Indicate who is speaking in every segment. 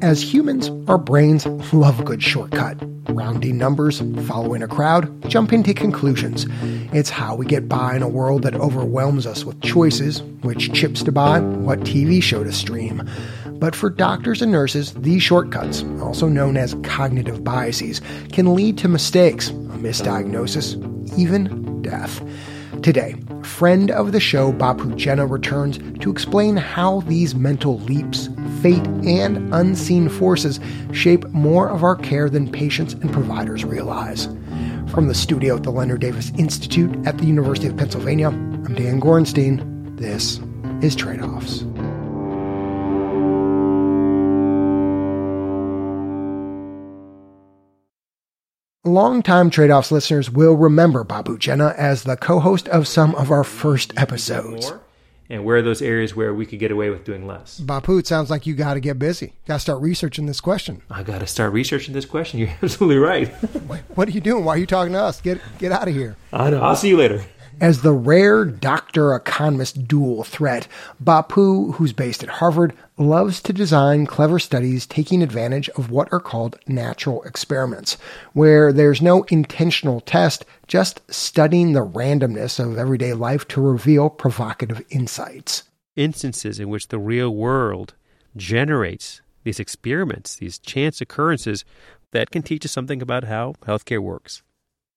Speaker 1: As humans, our brains love a good shortcut. Rounding numbers, following a crowd, jumping to conclusions. It's how we get by in a world that overwhelms us with choices which chips to buy, what TV show to stream. But for doctors and nurses, these shortcuts, also known as cognitive biases, can lead to mistakes, a misdiagnosis, even death. Today, friend of the show Bapu Jena returns to explain how these mental leaps, fate, and unseen forces shape more of our care than patients and providers realize. From the studio at the Leonard Davis Institute at the University of Pennsylvania, I'm Dan Gorenstein. This is Trade Offs. Longtime Trade Offs listeners will remember Bapu Jena as the co host of some of our first episodes.
Speaker 2: And where are those areas where we could get away with doing less?
Speaker 1: Bapu, it sounds like you got to get busy. Got to start researching this question.
Speaker 2: I got to start researching this question. You're absolutely right.
Speaker 1: What are you doing? Why are you talking to us? Get get out of here.
Speaker 2: I know. I'll see you later.
Speaker 1: As the rare doctor economist dual threat, Bapu, who's based at Harvard, loves to design clever studies taking advantage of what are called natural experiments, where there's no intentional test, just studying the randomness of everyday life to reveal provocative insights.
Speaker 2: Instances in which the real world generates these experiments, these chance occurrences that can teach us something about how healthcare works.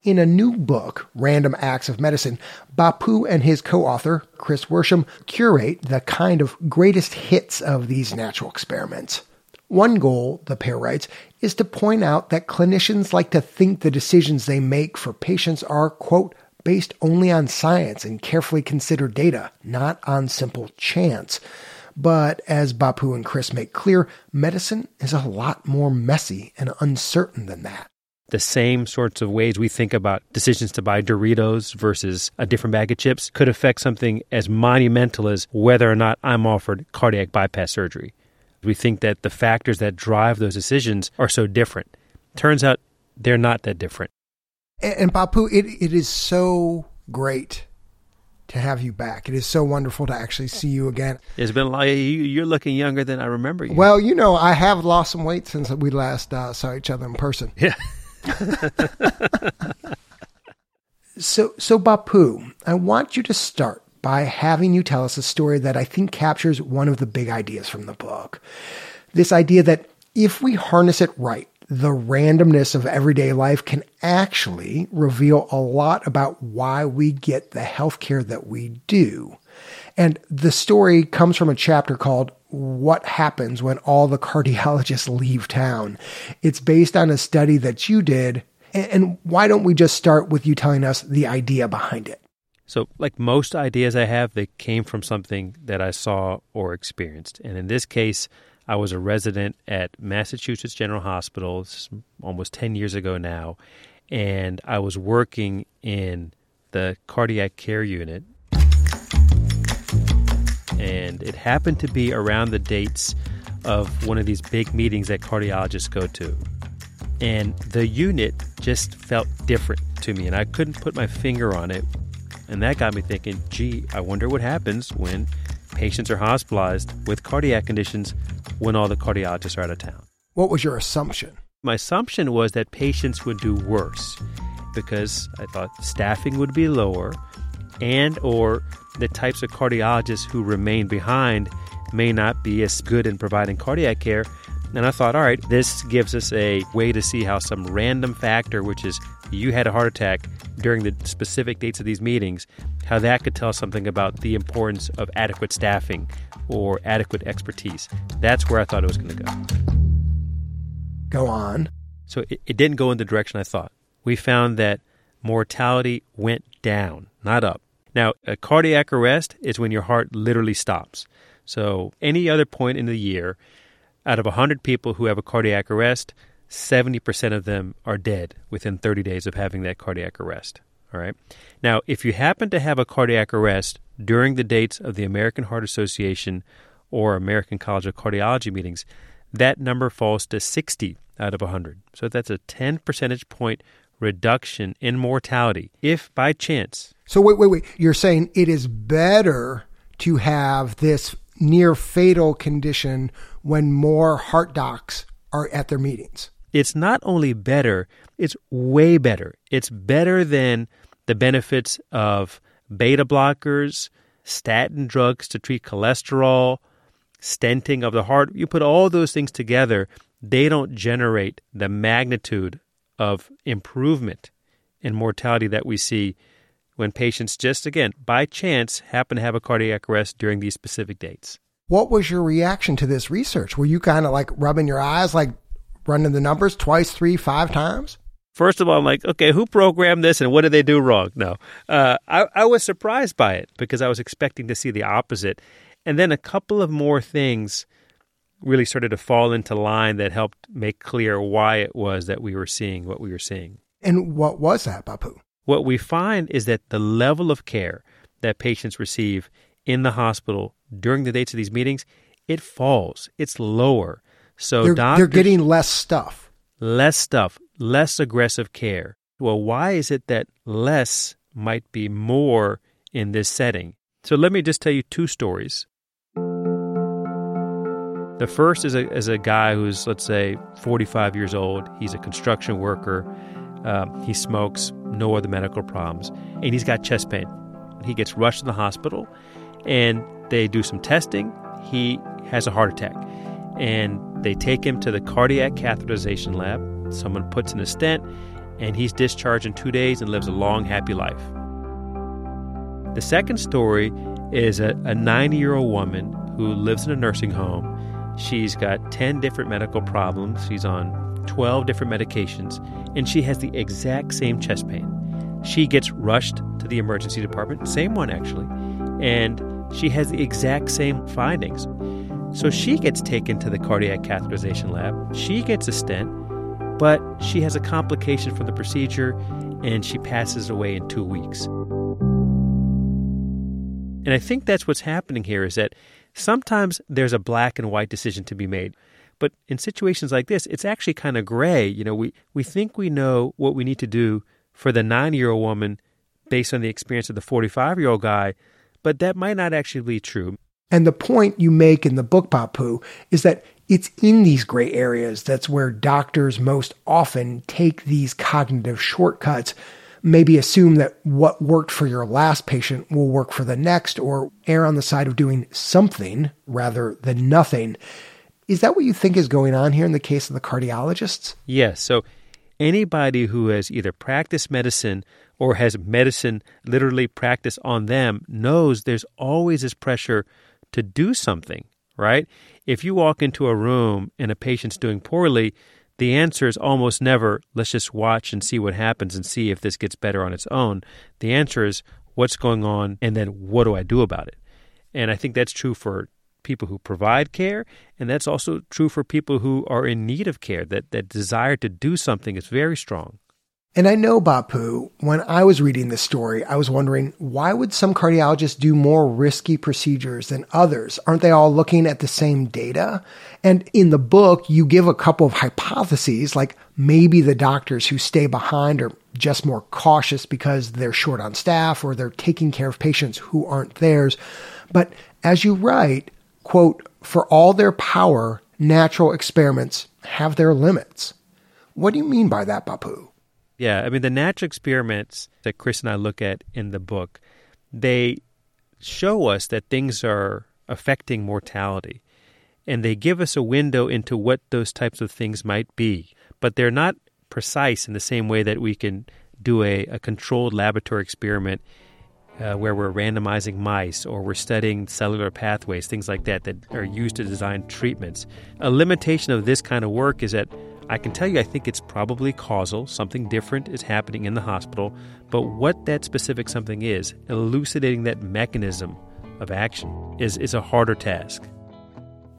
Speaker 1: In a new book, Random Acts of Medicine, Bapu and his co author, Chris Worsham, curate the kind of greatest hits of these natural experiments. One goal, the pair writes, is to point out that clinicians like to think the decisions they make for patients are, quote, based only on science and carefully considered data, not on simple chance. But as Bapu and Chris make clear, medicine is a lot more messy and uncertain than that
Speaker 2: the same sorts of ways we think about decisions to buy Doritos versus a different bag of chips could affect something as monumental as whether or not I'm offered cardiac bypass surgery. We think that the factors that drive those decisions are so different. Turns out they're not that different.
Speaker 1: And, and Bapu, it, it is so great to have you back. It is so wonderful to actually see you again.
Speaker 2: It's been a lot. You're looking younger than I remember you.
Speaker 1: Well, you know, I have lost some weight since we last uh, saw each other in person.
Speaker 2: Yeah.
Speaker 1: so, so Bapu, I want you to start by having you tell us a story that I think captures one of the big ideas from the book. This idea that if we harness it right, the randomness of everyday life can actually reveal a lot about why we get the healthcare that we do. And the story comes from a chapter called what happens when all the cardiologists leave town. It's based on a study that you did. And why don't we just start with you telling us the idea behind it?
Speaker 2: So, like most ideas I have, they came from something that I saw or experienced. And in this case, I was a resident at Massachusetts General Hospital almost 10 years ago now. And I was working in the cardiac care unit and it happened to be around the dates of one of these big meetings that cardiologists go to. And the unit just felt different to me, and I couldn't put my finger on it. And that got me thinking, gee, I wonder what happens when patients are hospitalized with cardiac conditions when all the cardiologists are out of town.
Speaker 1: What was your assumption?
Speaker 2: My assumption was that patients would do worse because I thought staffing would be lower and or the types of cardiologists who remain behind may not be as good in providing cardiac care. And I thought, all right, this gives us a way to see how some random factor, which is you had a heart attack during the specific dates of these meetings, how that could tell something about the importance of adequate staffing or adequate expertise. That's where I thought it was going to go.
Speaker 1: Go on.
Speaker 2: So it, it didn't go in the direction I thought. We found that mortality went down, not up. Now, a cardiac arrest is when your heart literally stops. So, any other point in the year, out of 100 people who have a cardiac arrest, 70% of them are dead within 30 days of having that cardiac arrest. All right. Now, if you happen to have a cardiac arrest during the dates of the American Heart Association or American College of Cardiology meetings, that number falls to 60 out of 100. So that's a 10 percentage point reduction in mortality if by chance
Speaker 1: so wait, wait, wait. You're saying it is better to have this near fatal condition when more heart docs are at their meetings.
Speaker 2: It's not only better, it's way better. It's better than the benefits of beta blockers, statin drugs to treat cholesterol, stenting of the heart. You put all those things together, they don't generate the magnitude of improvement in mortality that we see when patients just, again, by chance, happen to have a cardiac arrest during these specific dates.
Speaker 1: What was your reaction to this research? Were you kind of like rubbing your eyes, like running the numbers twice, three, five times?
Speaker 2: First of all, I'm like, okay, who programmed this and what did they do wrong? No. Uh, I, I was surprised by it because I was expecting to see the opposite. And then a couple of more things really started to fall into line that helped make clear why it was that we were seeing what we were seeing.
Speaker 1: And what was that, Bapu?
Speaker 2: What we find is that the level of care that patients receive in the hospital during the dates of these meetings, it falls. It's lower. So
Speaker 1: they're,
Speaker 2: doctors,
Speaker 1: they're getting less stuff.
Speaker 2: Less stuff, less aggressive care. Well, why is it that less might be more in this setting? So let me just tell you two stories. The first is a, is a guy who's, let's say, 45 years old. He's a construction worker. Uh, he smokes, no other medical problems, and he's got chest pain. He gets rushed to the hospital, and they do some testing. He has a heart attack, and they take him to the cardiac catheterization lab. Someone puts in a stent, and he's discharged in two days and lives a long, happy life. The second story is a 90 year old woman who lives in a nursing home. She's got 10 different medical problems. She's on 12 different medications, and she has the exact same chest pain. She gets rushed to the emergency department, same one actually, and she has the exact same findings. So she gets taken to the cardiac catheterization lab. She gets a stent, but she has a complication from the procedure and she passes away in two weeks. And I think that's what's happening here is that sometimes there's a black and white decision to be made. But in situations like this, it's actually kind of gray. You know, we, we think we know what we need to do for the nine year old woman based on the experience of the 45 year old guy, but that might not actually be true.
Speaker 1: And the point you make in the book, Bapu, is that it's in these gray areas that's where doctors most often take these cognitive shortcuts, maybe assume that what worked for your last patient will work for the next, or err on the side of doing something rather than nothing. Is that what you think is going on here in the case of the cardiologists?
Speaker 2: Yes. So anybody who has either practiced medicine or has medicine literally practiced on them knows there's always this pressure to do something, right? If you walk into a room and a patient's doing poorly, the answer is almost never, let's just watch and see what happens and see if this gets better on its own. The answer is, what's going on and then what do I do about it? And I think that's true for people who provide care, and that's also true for people who are in need of care. That that desire to do something is very strong.
Speaker 1: And I know, Bapu, when I was reading this story, I was wondering why would some cardiologists do more risky procedures than others? Aren't they all looking at the same data? And in the book, you give a couple of hypotheses, like maybe the doctors who stay behind are just more cautious because they're short on staff or they're taking care of patients who aren't theirs. But as you write, quote, for all their power, natural experiments have their limits. What do you mean by that, Bapu?
Speaker 2: Yeah, I mean, the natural experiments that Chris and I look at in the book, they show us that things are affecting mortality. And they give us a window into what those types of things might be. But they're not precise in the same way that we can do a, a controlled laboratory experiment uh, where we're randomizing mice or we're studying cellular pathways, things like that, that are used to design treatments. A limitation of this kind of work is that I can tell you I think it's probably causal. Something different is happening in the hospital. But what that specific something is, elucidating that mechanism of action, is, is a harder task.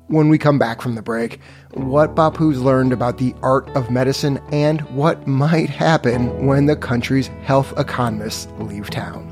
Speaker 1: When we come back from the break, what Bapu's learned about the art of medicine and what might happen when the country's health economists leave town.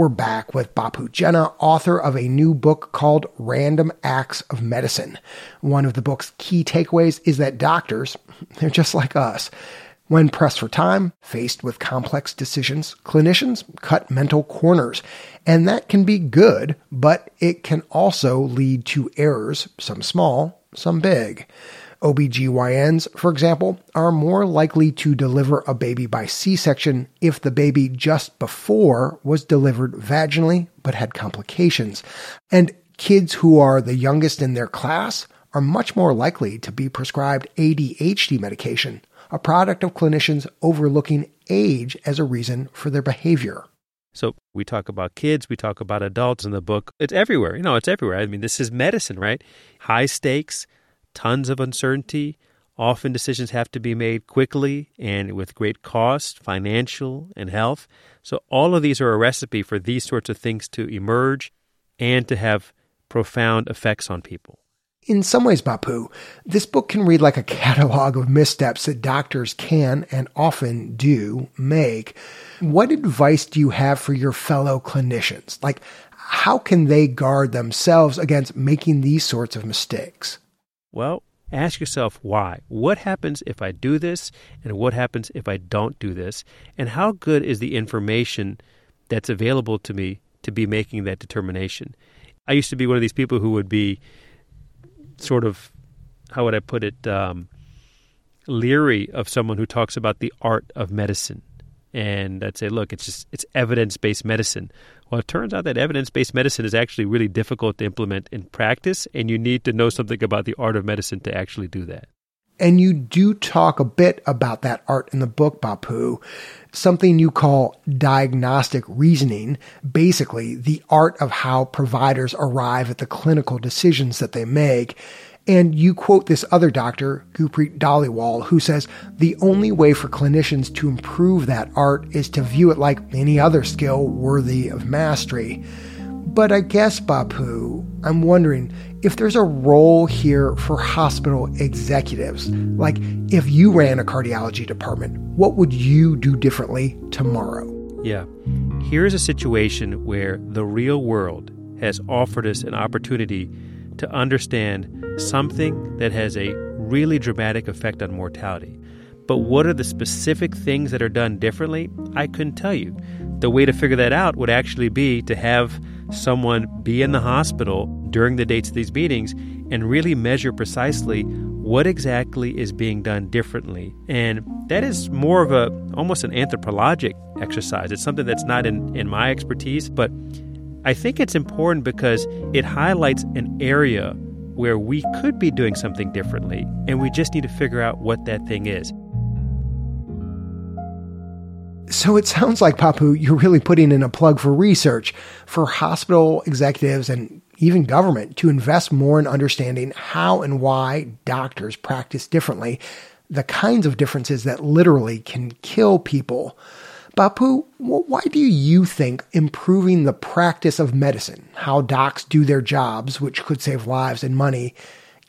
Speaker 1: We're back with Bapu Jena, author of a new book called Random Acts of Medicine. One of the book's key takeaways is that doctors, they're just like us. When pressed for time, faced with complex decisions, clinicians cut mental corners. And that can be good, but it can also lead to errors, some small, some big. OBGYNs, for example, are more likely to deliver a baby by C section if the baby just before was delivered vaginally but had complications. And kids who are the youngest in their class are much more likely to be prescribed ADHD medication, a product of clinicians overlooking age as a reason for their behavior.
Speaker 2: So we talk about kids, we talk about adults in the book. It's everywhere. You know, it's everywhere. I mean, this is medicine, right? High stakes, tons of uncertainty. Often decisions have to be made quickly and with great cost, financial and health. So, all of these are a recipe for these sorts of things to emerge and to have profound effects on people.
Speaker 1: In some ways, Bapu, this book can read like a catalog of missteps that doctors can and often do make. What advice do you have for your fellow clinicians? Like, how can they guard themselves against making these sorts of mistakes?
Speaker 2: Well, ask yourself why. What happens if I do this, and what happens if I don't do this? And how good is the information that's available to me to be making that determination? I used to be one of these people who would be sort of, how would I put it, um, leery of someone who talks about the art of medicine. And I'd say, look, it's just it's evidence based medicine. Well, it turns out that evidence based medicine is actually really difficult to implement in practice, and you need to know something about the art of medicine to actually do that.
Speaker 1: And you do talk a bit about that art in the book, Bapu, something you call diagnostic reasoning, basically the art of how providers arrive at the clinical decisions that they make. And you quote this other doctor, Gurpreet Dhaliwal, who says the only way for clinicians to improve that art is to view it like any other skill worthy of mastery. But I guess, Bapu, I'm wondering if there's a role here for hospital executives. Like, if you ran a cardiology department, what would you do differently tomorrow?
Speaker 2: Yeah. Here's a situation where the real world has offered us an opportunity to understand something that has a really dramatic effect on mortality. But what are the specific things that are done differently? I couldn't tell you. The way to figure that out would actually be to have someone be in the hospital during the dates of these meetings and really measure precisely what exactly is being done differently. And that is more of a almost an anthropologic exercise. It's something that's not in, in my expertise, but I think it's important because it highlights an area where we could be doing something differently, and we just need to figure out what that thing is.
Speaker 1: So it sounds like, Bapu, you're really putting in a plug for research for hospital executives and even government to invest more in understanding how and why doctors practice differently, the kinds of differences that literally can kill people. Bapu, why do you think improving the practice of medicine, how docs do their jobs, which could save lives and money,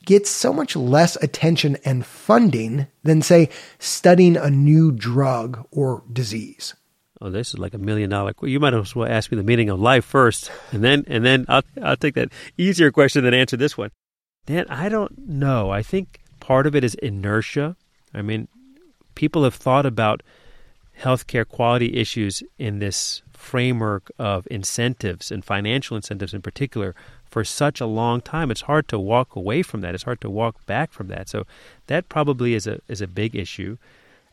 Speaker 1: gets so much less attention and funding than, say, studying a new drug or disease?
Speaker 2: Oh, this is like a million dollar. You might as well ask me the meaning of life first, and then and then I'll I'll take that easier question than answer this one. Dan, I don't know. I think part of it is inertia. I mean, people have thought about healthcare quality issues in this framework of incentives and financial incentives in particular for such a long time. It's hard to walk away from that. It's hard to walk back from that. So that probably is a is a big issue.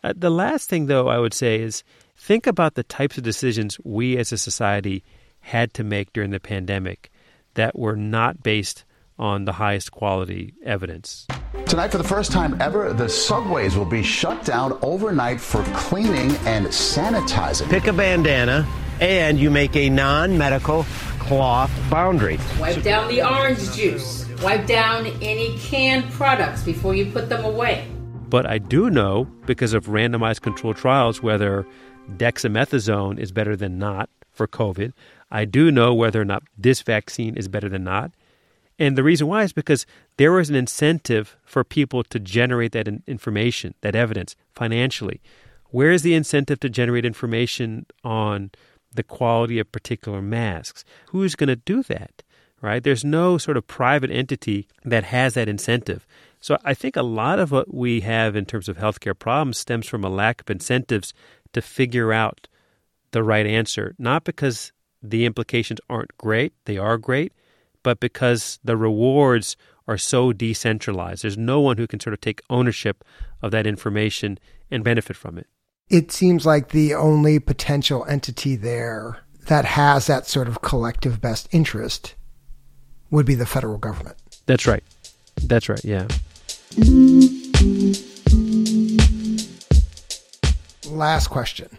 Speaker 2: Uh, the last thing, though, I would say is think about the types of decisions we as a society had to make during the pandemic that were not based on the highest quality evidence.
Speaker 3: Tonight, for the first time ever, the subways will be shut down overnight for cleaning and sanitizing.
Speaker 4: Pick a bandana, and you make a non medical cloth boundary.
Speaker 5: Wipe down the orange juice. Wipe down any canned products before you put them away.
Speaker 2: But I do know, because of randomized controlled trials, whether dexamethasone is better than not for COVID. I do know whether or not this vaccine is better than not. And the reason why is because there was an incentive for people to generate that information, that evidence financially. Where is the incentive to generate information on the quality of particular masks? Who's going to do that? Right? There's no sort of private entity that has that incentive. So I think a lot of what we have in terms of healthcare problems stems from a lack of incentives to figure out the right answer, not because the implications aren't great, they are great, but because the rewards are so decentralized. There's no one who can sort of take ownership of that information and benefit from it.
Speaker 1: It seems like the only potential entity there that has that sort of collective best interest would be the federal government.
Speaker 2: That's right. That's right, yeah.
Speaker 1: Last question.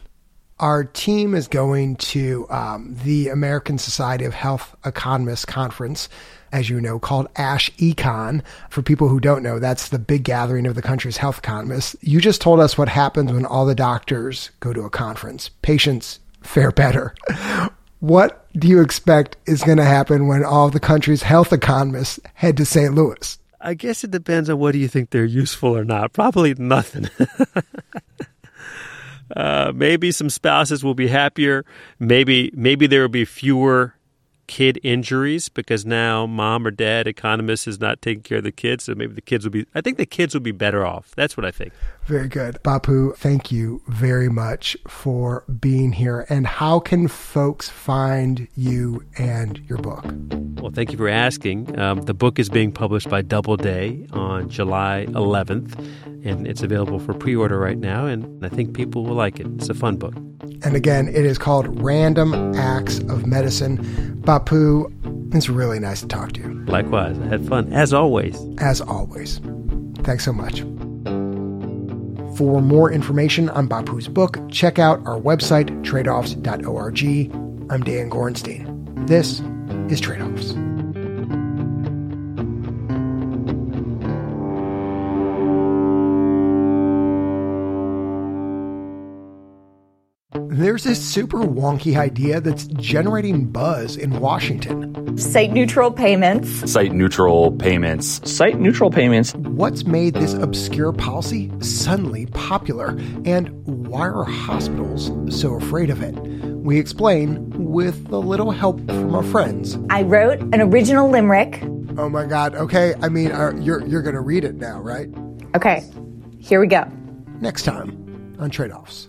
Speaker 1: Our team is going to um, the American Society of Health Economists conference, as you know, called ASH Econ. For people who don't know, that's the big gathering of the country's health economists. You just told us what happens when all the doctors go to a conference. Patients fare better. What do you expect is going to happen when all the country's health economists head to St. Louis?
Speaker 2: I guess it depends on what do you think they're useful or not. Probably nothing. uh, maybe some spouses will be happier. Maybe maybe there will be fewer kid injuries because now mom or dad economist is not taking care of the kids so maybe the kids will be i think the kids will be better off. That's what i think.
Speaker 1: Very good. Bapu thank you very much for being here. And how can folks find you and your book?
Speaker 2: Well thank you for asking. Um, the book is being published by doubleday on july 11th and it's available for pre-order right now and i think people will like it. It's a fun book.
Speaker 1: And again it is called random acts of medicine. Bapu it's really nice to talk to you.
Speaker 2: Likewise. I had fun. As always.
Speaker 1: As always. Thanks so much. For more information on bapu's book check out our website tradeoffs.org i'm dan gorenstein. This is tradeoffs There's this super wonky idea that's generating buzz in Washington.
Speaker 6: Site neutral payments.
Speaker 7: Site neutral payments.
Speaker 4: Site neutral payments.
Speaker 1: What's made this obscure policy suddenly popular? And why are hospitals so afraid of it? We explain with a little help from our friends.
Speaker 6: I wrote an original limerick.
Speaker 1: Oh my God. Okay. I mean, uh, you're, you're going to read it now, right?
Speaker 6: Okay. Here we go.
Speaker 1: Next time on Trade Offs.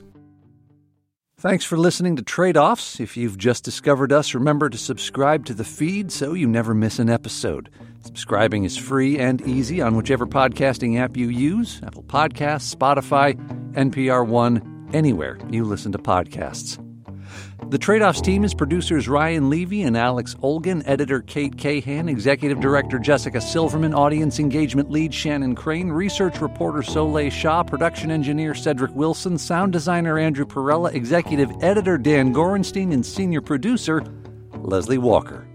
Speaker 8: Thanks for listening to Trade Offs. If you've just discovered us, remember to subscribe to the feed so you never miss an episode. Subscribing is free and easy on whichever podcasting app you use Apple Podcasts, Spotify, NPR One, anywhere you listen to podcasts. The Trade Offs team is producers Ryan Levy and Alex Olgin, editor Kate Cahan, executive director Jessica Silverman, audience engagement lead Shannon Crane, research reporter Soleil Shaw, production engineer Cedric Wilson, sound designer Andrew Perella, executive editor Dan Gorenstein, and senior producer Leslie Walker.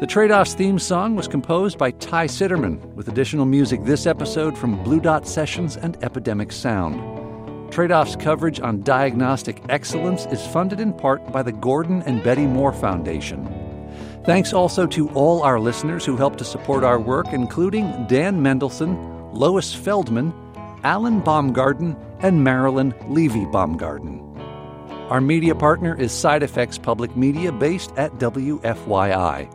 Speaker 8: The Trade Offs theme song was composed by Ty Citerman, with additional music this episode from Blue Dot Sessions and Epidemic Sound. Trade Off's coverage on diagnostic excellence is funded in part by the Gordon and Betty Moore Foundation. Thanks also to all our listeners who help to support our work, including Dan Mendelson, Lois Feldman, Alan Baumgarten, and Marilyn Levy Baumgarten. Our media partner is Side Effects Public Media based at WFYI.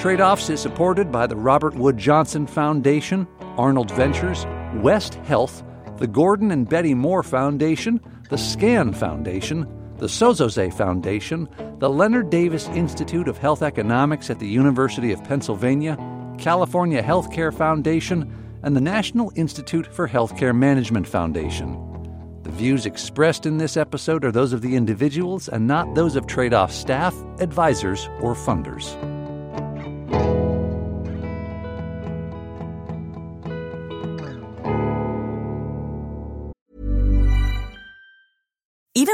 Speaker 8: Trade Offs is supported by the Robert Wood Johnson Foundation, Arnold Ventures, West Health, the Gordon and Betty Moore Foundation, the SCAN Foundation, the Sozosei Foundation, the Leonard Davis Institute of Health Economics at the University of Pennsylvania, California Healthcare Foundation, and the National Institute for Healthcare Management Foundation. The views expressed in this episode are those of the individuals and not those of trade off staff, advisors, or funders.